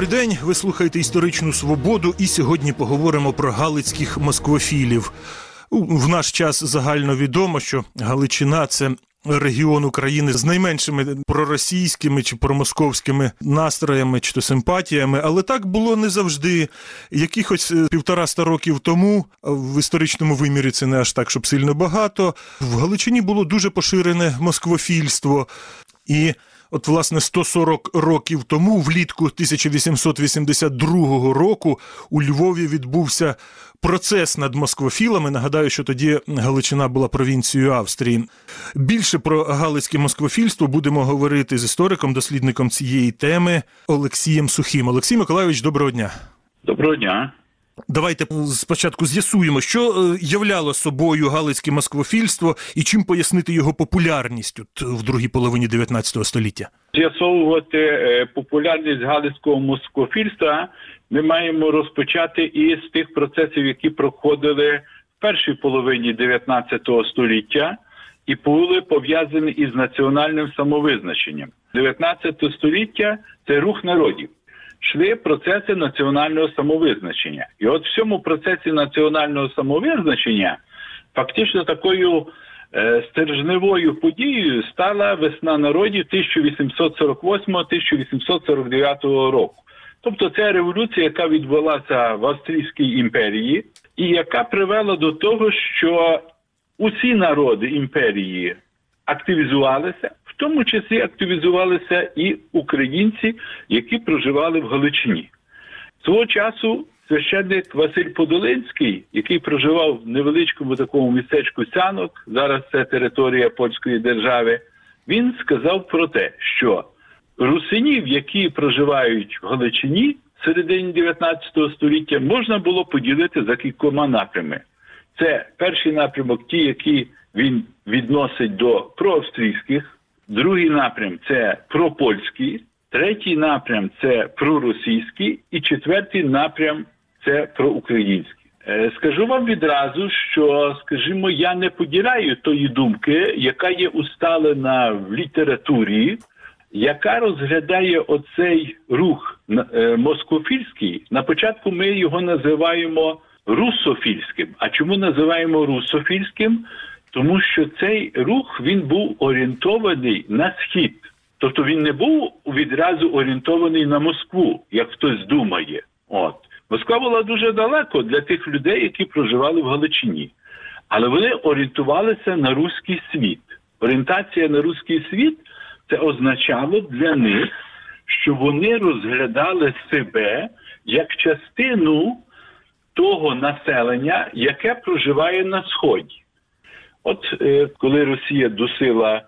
Добрий день. Ви слухаєте історичну свободу, і сьогодні поговоримо про галицьких москвофілів. В наш час загально відомо, що Галичина це. Регіон України з найменшими проросійськими чи промосковськими настроями чи то симпатіями, але так було не завжди. Якихось е, півтораста років тому в історичному вимірі це не аж так, щоб сильно багато. В Галичині було дуже поширене москвофільство, і От, власне, 140 років тому, влітку 1882 року, у Львові відбувся процес над москвофілами. Нагадаю, що тоді Галичина була провінцією Австрії. Більше про галицьке москвофільство будемо говорити з істориком, дослідником цієї теми Олексієм Сухим. Олексій Миколайович, доброго дня. Доброго дня. Давайте спочатку з'ясуємо, що е, являло собою галицьке москвофільство і чим пояснити його популярність от, в другій половині 19 століття. З'ясовувати е, популярність галицького москофільства ми маємо розпочати із тих процесів, які проходили в першій половині 19 століття і були пов'язані із національним самовизначенням. 19 століття це рух народів. Йшли процеси національного самовизначення. І от в цьому процесі національного самовизначення фактично такою е, стержневою подією стала весна народів 1848-1849 року. Тобто це революція, яка відбулася в Австрійській імперії, і яка привела до того, що усі народи імперії активізувалися, тому числі активізувалися і українці, які проживали в Галичині. Свого часу священник Василь Подолинський, який проживав в невеличкому такому містечку Сянок, зараз це територія польської держави, він сказав про те, що русинів, які проживають в Галичині середині 19 століття, можна було поділити за кількома напрямами. Це перший напрямок, ті, які він відносить до проавстрійських, другий напрям це пропольський, третій напрям це проросійський, і четвертий напрям це проукраїнський. Е, Скажу вам відразу, що, скажімо, я не поділяю тої думки, яка є усталена в літературі, яка розглядає оцей рух е, москофільський. На початку ми його називаємо русофільським. А чому називаємо русофільським? Тому що цей рух він був орієнтований на схід, тобто він не був відразу орієнтований на Москву, як хтось думає. От Москва була дуже далеко для тих людей, які проживали в Галичині, але вони орієнтувалися на руський світ. Орієнтація на руський світ це означало для них, що вони розглядали себе як частину того населення, яке проживає на сході. От е, коли Росія досила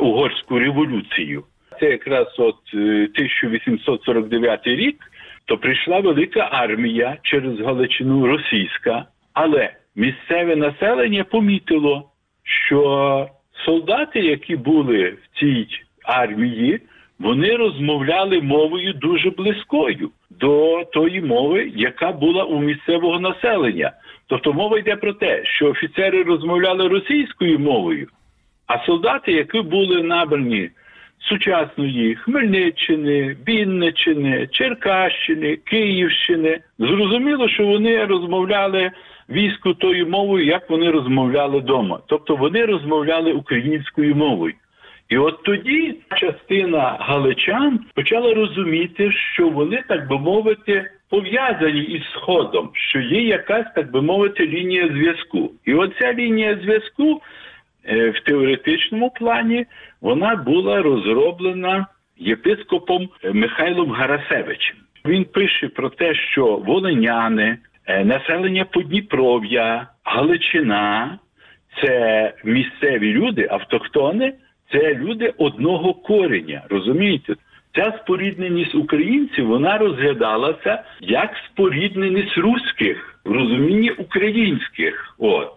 угорську революцію, це якраз от е, 1849 рік, то прийшла велика армія через Галичину російська, але місцеве населення помітило, що солдати, які були в цій армії, вони розмовляли мовою дуже близькою до тої мови, яка була у місцевого населення. Тобто мова йде про те, що офіцери розмовляли російською мовою, а солдати, які були набрані сучасної Хмельниччини, Вінниччини, Черкащини, Київщини, зрозуміло, що вони розмовляли війську тою мовою, як вони розмовляли вдома. Тобто вони розмовляли українською мовою. І от тоді частина галичан почала розуміти, що вони, так би мовити, пов'язані із Сходом, що є якась, так би мовити, лінія зв'язку. І оця лінія зв'язку е, в теоретичному плані вона була розроблена єпископом Михайлом Гарасевичем. Він пише про те, що волиняни, е, населення Подніпров'я, Галичина це місцеві люди, автохтони, це люди одного кореня. Розумієте? Ця спорідненість українців вона розглядалася як спорідненість руських в розумінні українських. От.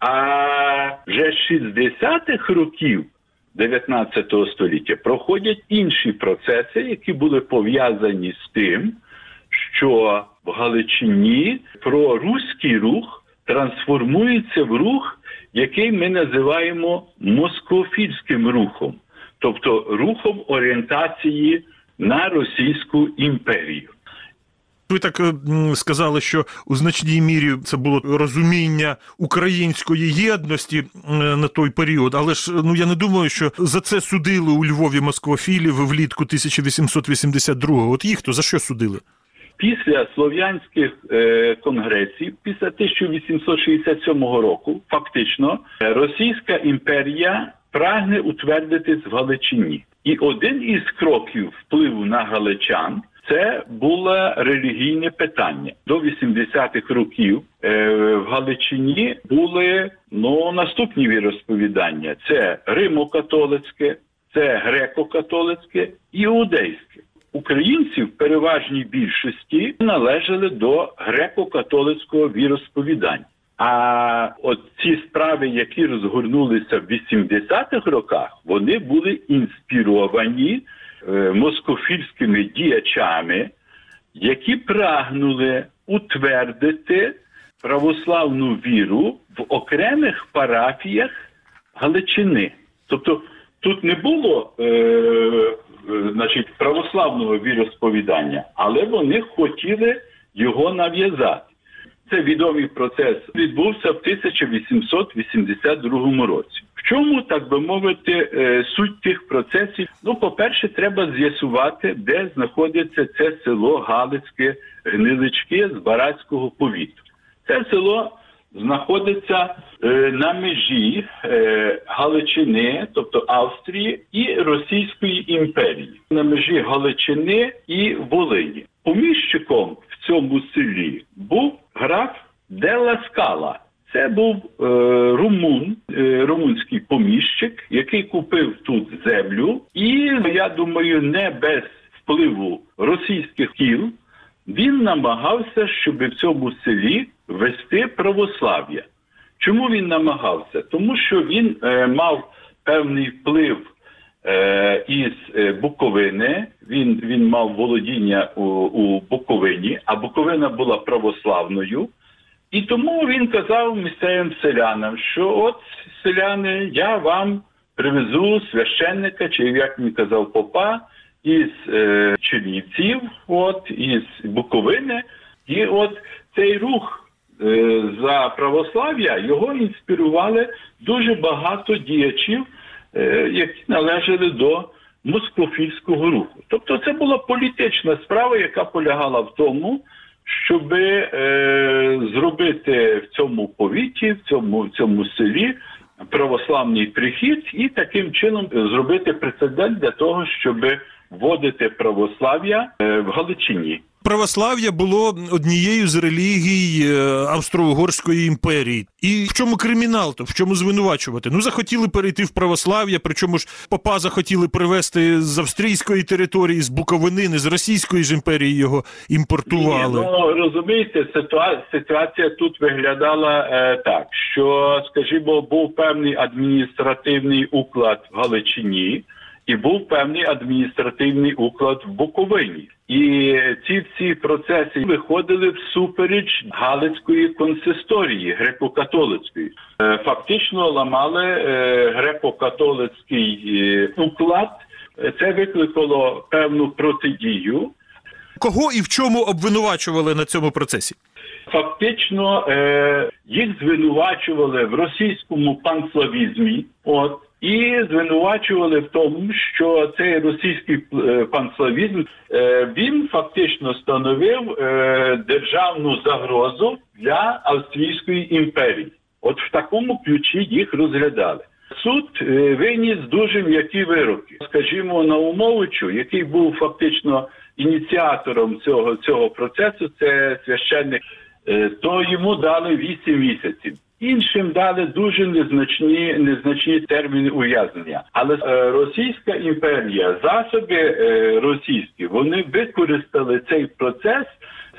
А вже з 60-х років 19 століття проходять інші процеси, які були пов'язані з тим, що в Галичині проруський рух трансформується в рух, який ми називаємо москофільським рухом, тобто рухом орієнтації на Російську імперію. Ви так е, сказали, що у значній мірі це було розуміння української єдності е, на той період, але ж ну я не думаю, що за це судили у Львові москвофілів влітку 1882-го. От їх то за що судили? Після слов'янських е, конгресів, після 1867 року, фактично, Російська імперія прагне утвердитись в Галичині. І один із кроків впливу на галичан це було релігійне питання. До 80-х років е, в Галичині були ну, наступні віросповідання: це Римо-католицьке, це греко-католицьке і іудейське. Українці в переважній більшості належали до греко-католицького віросповідання. А от ці справи, які розгорнулися в 80-х роках, вони були інспіровані е, москофільськими діячами, які прагнули утвердити православну віру в окремих парафіях Галичини. Тобто тут не було е, значить, православного віросповідання, але вони хотіли його нав'язати. Це відомий процес відбувся в 1882 році. В чому, так би мовити, е, суть тих процесів? Ну, по-перше, треба з'ясувати, де знаходиться це село Галицьке Гнилички з Барацького повіту. Це село знаходиться е, на межі е, Галичини, тобто Австрії, і Російської імперії, на межі Галичини і Волині. Поміщиком цьому селі був граф Делла Скала. Це був е, румун, е, румунський поміщик, який купив тут землю, і я думаю, не без впливу російських кіл він намагався, щоб в цьому селі вести православ'я. Чому він намагався? Тому що він е, мав певний вплив із е, Буковини. Він, він мав володіння у, у Буковині, а Буковина була православною. І тому він казав місцевим селянам, що от селяни, я вам привезу священника, чи як він казав, попа із е, Чернівців, от із Буковини, і от цей рух е, за православ'я його інспірували дуже багато діячів, е, які належали до москофільського руху. Тобто, це була політична справа, яка полягала в тому, щоб е, зробити в цьому повіті, в цьому, в цьому селі православний прихід і таким чином зробити прецедент для того, щоб вводити православ'я е, в Галичині. Православ'я було однією з релігій е, Австро-Угорської імперії. І в чому кримінал? То в чому звинувачувати? Ну захотіли перейти в православ'я, причому ж попа захотіли привезти з австрійської території, з Буковини, з Російської ж імперії його імпортували. Ні, ну розумієте, ситуація, ситуація тут виглядала е, так, що, скажімо, був певний адміністративний уклад в Галичині. І був певний адміністративний уклад в Буковині, і ці всі процеси виходили всупереч Галицької консисторії греко-католицької. Е, Фактично ламали е, греко-католицький е, уклад. Це викликало певну протидію. Кого і в чому обвинувачували на цьому процесі? Фактично е, їх звинувачували в російському панславізмі. От і звинувачували в тому, що цей російський е, панславізм е, він фактично становив е, державну загрозу для Австрійської імперії. От в такому ключі їх розглядали. Суд виніс дуже м'які вироки. Скажімо, Наумовичу, який був фактично ініціатором цього, цього процесу, це священник, то йому дали 8 місяців. Іншим дали дуже незначні незначні терміни ув'язнення. Але е, Російська імперія, засоби е, російські, вони використали цей процес.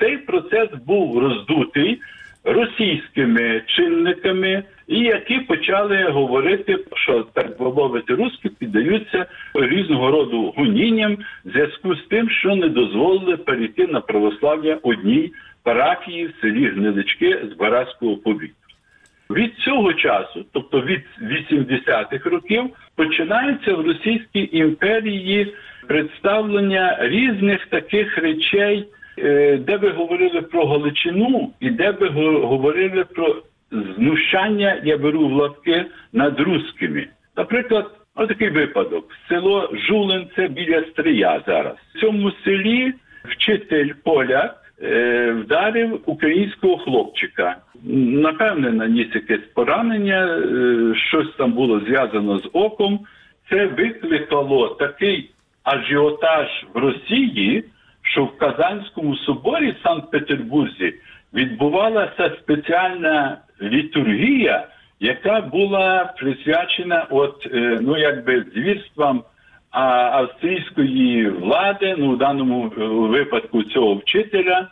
Цей процес був роздутий російськими чинниками, і які почали говорити, що так би мовити, руски піддаються різного роду гонінням в зв'язку з тим, що не дозволили перейти на православ'я одній парафії в селі Гнилички з Барацького повіту. Від цього часу, тобто від 80-х років, починаються в Російській імперії представлення різних таких речей, е, де ви говорили про Галичину і де ви говорили про знущання, я беру в лапки, над русскими. Наприклад, отакий випадок. Село Жулинце біля Стрия зараз. В цьому селі вчитель поляк е, вдарив українського хлопчика. Напевне, наніс якесь поранення, е, щось там було зв'язано з оком. Це викликало такий ажіотаж в Росії, що в Казанському соборі в Санкт-Петербурзі відбувалася спеціальна літургія, яка була присвячена от, е, ну, якби звірствам австрійської влади, ну в даному е, випадку цього вчителя,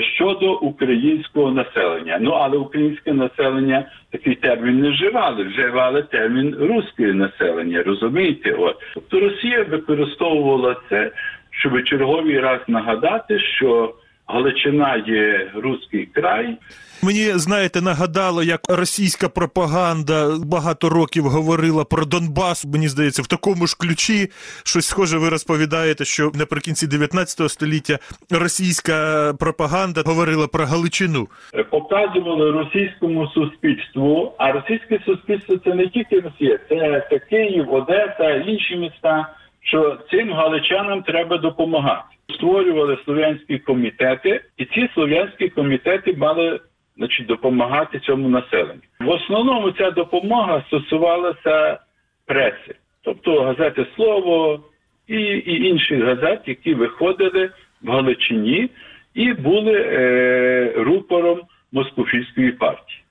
щодо українського населення. Ну але українське населення такий термін не вживали, вживали термін русське населення. Розумієте? От тобто Росія використовувала це, щоб черговий раз нагадати, що Галичина є руський край, Мені, знаєте, нагадало, як російська пропаганда багато років говорила про Донбас. Мені здається, в такому ж ключі щось схоже. Ви розповідаєте, що наприкінці 19 століття російська пропаганда говорила про Галичину. Показували російському суспільству, а російське суспільство це не тільки Росія, це, це Київ, Одеса, інші міста. Що цим галичанам треба допомагати. Створювали слов'янські комітети, і ці слов'янські комітети мали значить, допомагати цьому населенню. В основному ця допомога стосувалася преси, тобто газети Слово і, і інших газет, які виходили в Галичині і були е, рупором москофільської партії.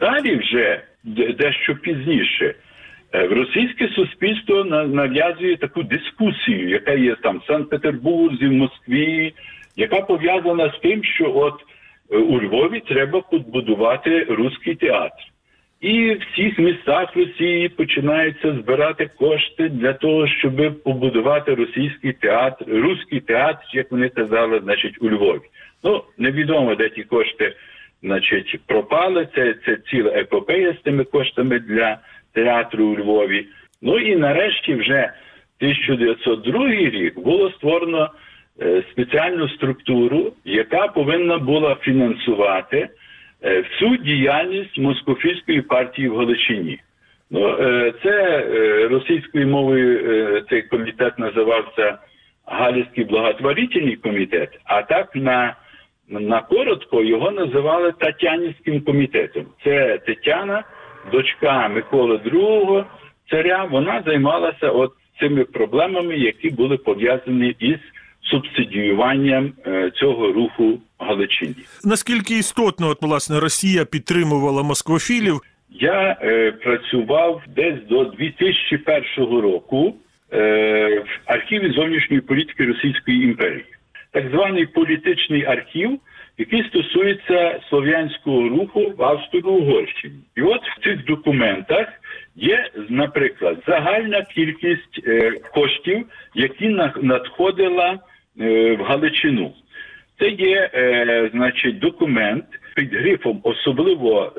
Далі вже дещо пізніше. Е, Російське суспільство на- нав'язує таку дискусію, яка є там в Санкт-Петербурзі, в Москві, яка пов'язана з тим, що от е, у Львові треба побудувати руський театр. І в всіх містах Росії починаються збирати кошти для того, щоб побудувати російський театр, руський театр, як вони казали, значить, у Львові. Ну невідомо, де ті кошти, значить, пропали. Це, це ціла епопея з тими коштами для театру у Львові. Ну і нарешті, вже 1902 рік було створено е, спеціальну структуру, яка повинна була фінансувати е, всю діяльність москофільської партії в Галичині. Ну, е, це російською мовою цей комітет називався Галицький благотворительний комітет, а так на, на коротко його називали Тетянівським комітетом. Це Тетяна, дочка Миколи II, царя, вона займалася от цими проблемами, які були пов'язані із субсидіюванням е, цього руху Галичині. Наскільки істотно, от, власне, Росія підтримувала москвофілів? Я е, працював десь до 2001 року е, в архіві зовнішньої політики Російської імперії, так званий політичний архів, який стосується слов'янського руху в Австро-Угорщині. І от в цих документах є, наприклад, загальна кількість е, коштів, які на- надходила е, в Галичину. Це є, е, значить, документ під грифом особливо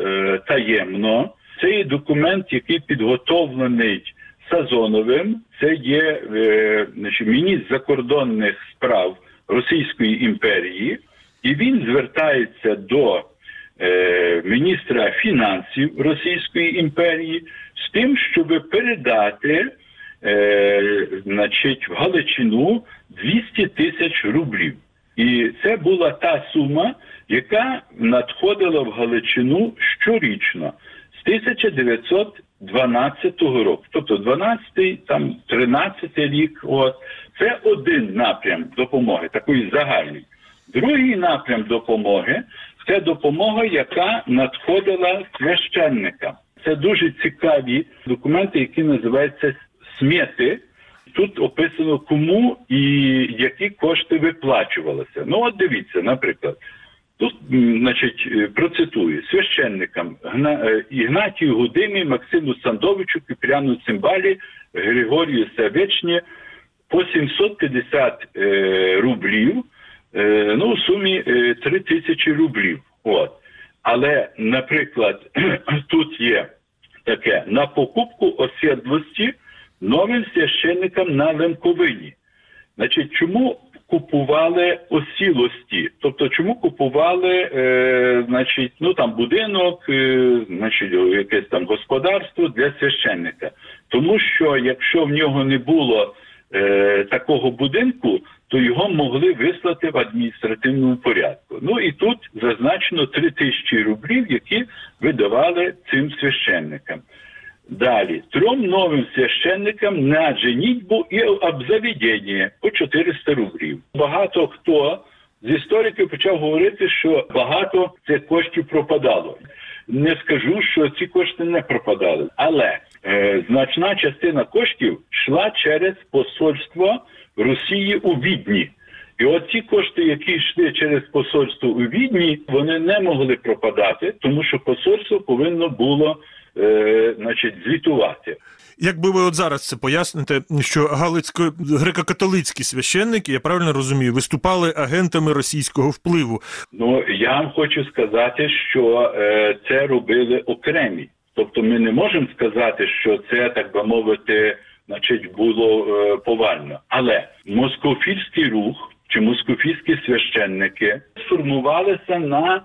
таємно. Це є документ, який підготовлений Сазоновим. Це є е, міністр закордонних справ Російської імперії, і він звертається до е, міністра фінансів Російської імперії з тим, щоб передати е, значить, в Галичину 200 тисяч рублів. І це була та сума, яка надходила в Галичину щорічно з 1912 року. Тобто 12 там 13 рік. От це один напрям допомоги, такої загальної. Другий напрям допомоги це допомога, яка надходила священникам. Це дуже цікаві документи, які називаються смети. Тут описано кому і які кошти виплачувалися. Ну, от дивіться, наприклад, тут, значить, е, процитую священникам е, Ігнатію Гудимі, Максиму Сандовичу, Кипряну Цимбалі, Григорію Савечні по 750 е, рублів, ну, у сумі е, 3 тисячі рублів. От. Але, наприклад, тут є таке на покупку осідлості новим священникам на Лемковині. Значить, чому купували осілості? Тобто, чому купували, е, значить, ну там будинок, е, значить, якесь там господарство для священника? Тому що якщо в нього не було е, такого будинку, то його могли вислати в адміністративному порядку. Ну і тут зазначено 3 тисячі рублів, які видавали цим священникам. Далі, трьом новим священникам на женітьбу і обзаведення по 400 рублів. Багато хто з істориків почав говорити, що багато цих коштів пропадало. Не скажу, що ці кошти не пропадали, але е, значна частина коштів йшла через посольство Росії у Відні. І от ці кошти, які йшли через посольство у Відні, вони не могли пропадати, тому що посольство повинно було е, значить, звітувати. Як би ви от зараз це поясните, що галицько греко-католицькі священники, я правильно розумію, виступали агентами російського впливу. Ну я вам хочу сказати, що е, це робили окремі. Тобто, ми не можемо сказати, що це так би мовити, значить, було е, повально. Але москофільський рух чи москофільські священники сформувалися на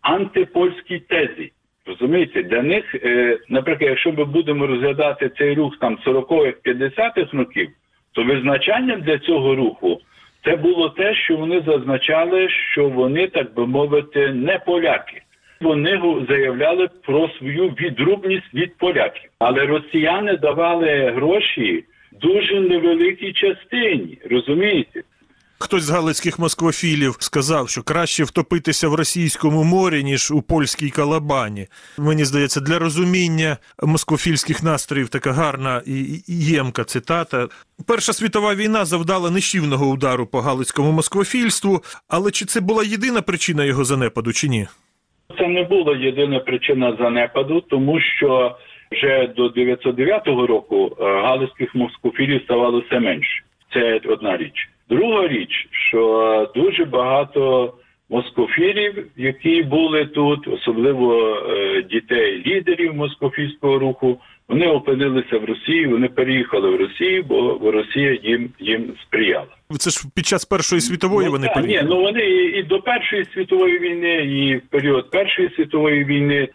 антипольській тезі. Розумієте, для них, е, наприклад, якщо ми будемо розглядати цей рух там 40-х, 50-х років, то визначанням для цього руху це було те, що вони зазначали, що вони, так би мовити, не поляки. Вони заявляли про свою відрубність від поляків. Але росіяни давали гроші дуже невеликій частині, розумієте? Хтось з галицьких москвофілів сказав, що краще втопитися в російському морі, ніж у польській калабані. Мені здається, для розуміння москвофільських настроїв така гарна і ємка цитата. Перша світова війна завдала нищівного удару по галицькому москвофільству, але чи це була єдина причина його занепаду, чи ні? Це не була єдина причина занепаду, тому що вже до 909 року е, галицьких москофілів ставало все менше. Це одна річ. Друга річ, що дуже багато москофілів, які були тут, особливо е, дітей лідерів москофільського руху, вони опинилися в Росії. Вони переїхали в Росію, бо Росія їм їм сприяла. Це ж під час Першої світової вони так, ні, ну вони і, і до Першої світової війни, і в період Першої світової війни.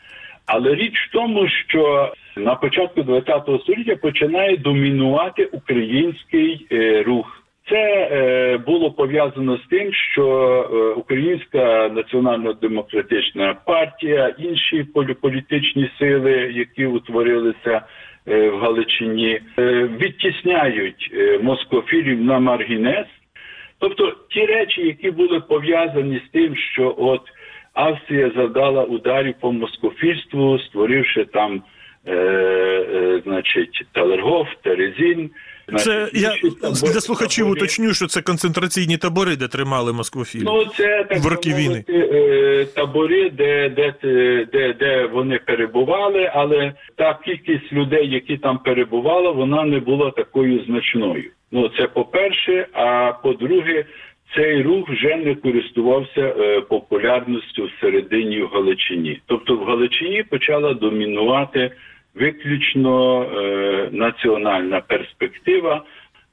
Але річ в тому, що на початку ХХ століття починає домінувати український е, рух. Це е, було пов'язано з тим, що е, Українська національно-демократична партія, інші полі- політичні сили, які утворилися в Галичині, е, відтісняють е, москофілів на маргінес. Тобто ті речі, які були пов'язані з тим, що от Австрія завдала ударів по москофільству, створивши там, е, е, значить, Талергоф, Терезін. Це я для слухачів уточню, що це концентраційні табори, де тримали москвофілів. Ну, це так В роки війни. е, табори, де, де, де, де вони перебували, але та кількість людей, які там перебували, вона не була такою значною. Ну це по-перше, а по-друге, цей рух вже не користувався е, популярністю всередині в Галичині. Тобто в Галичині почала домінувати виключно е, національна перспектива.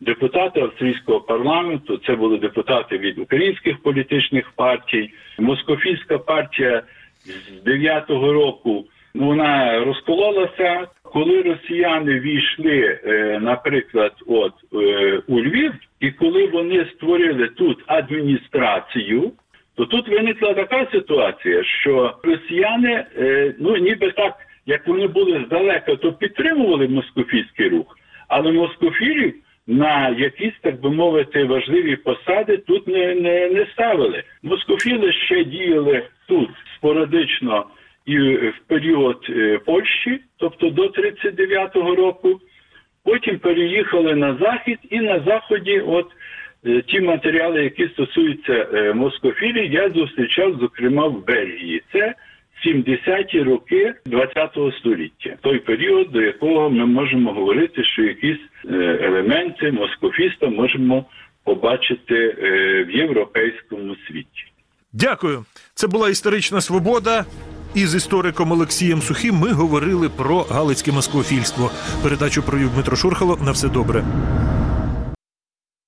Депутати австрійського парламенту це були депутати від українських політичних партій. Москофільська партія з 9-го року ну, вона розкололася. Коли росіяни війшли, е, наприклад, от е, у Львів, і коли вони створили тут адміністрацію, то тут виникла така ситуація, що росіяни, е, ну ніби так, як вони були здалека, то підтримували москофільський рух, але москофілів на якісь, так би мовити, важливі посади тут не, не, не ставили. Москофіли ще діяли тут спорадично і в період е, Польщі, тобто до 39-го року. Потім переїхали на захід, і на заході, от е, ті матеріали, які стосуються е, москофілів, я зустрічав, зокрема, в Бельгії. Це 70-ті роки 20-го століття, той період, до якого ми можемо говорити, що якісь е, елементи москофіста можемо побачити е, в європейському світі. Дякую. Це була історична свобода. І з істориком Олексієм Сухим ми говорили про галицьке москвофільство. Передачу провів Дмитро Шурхало. На все добре.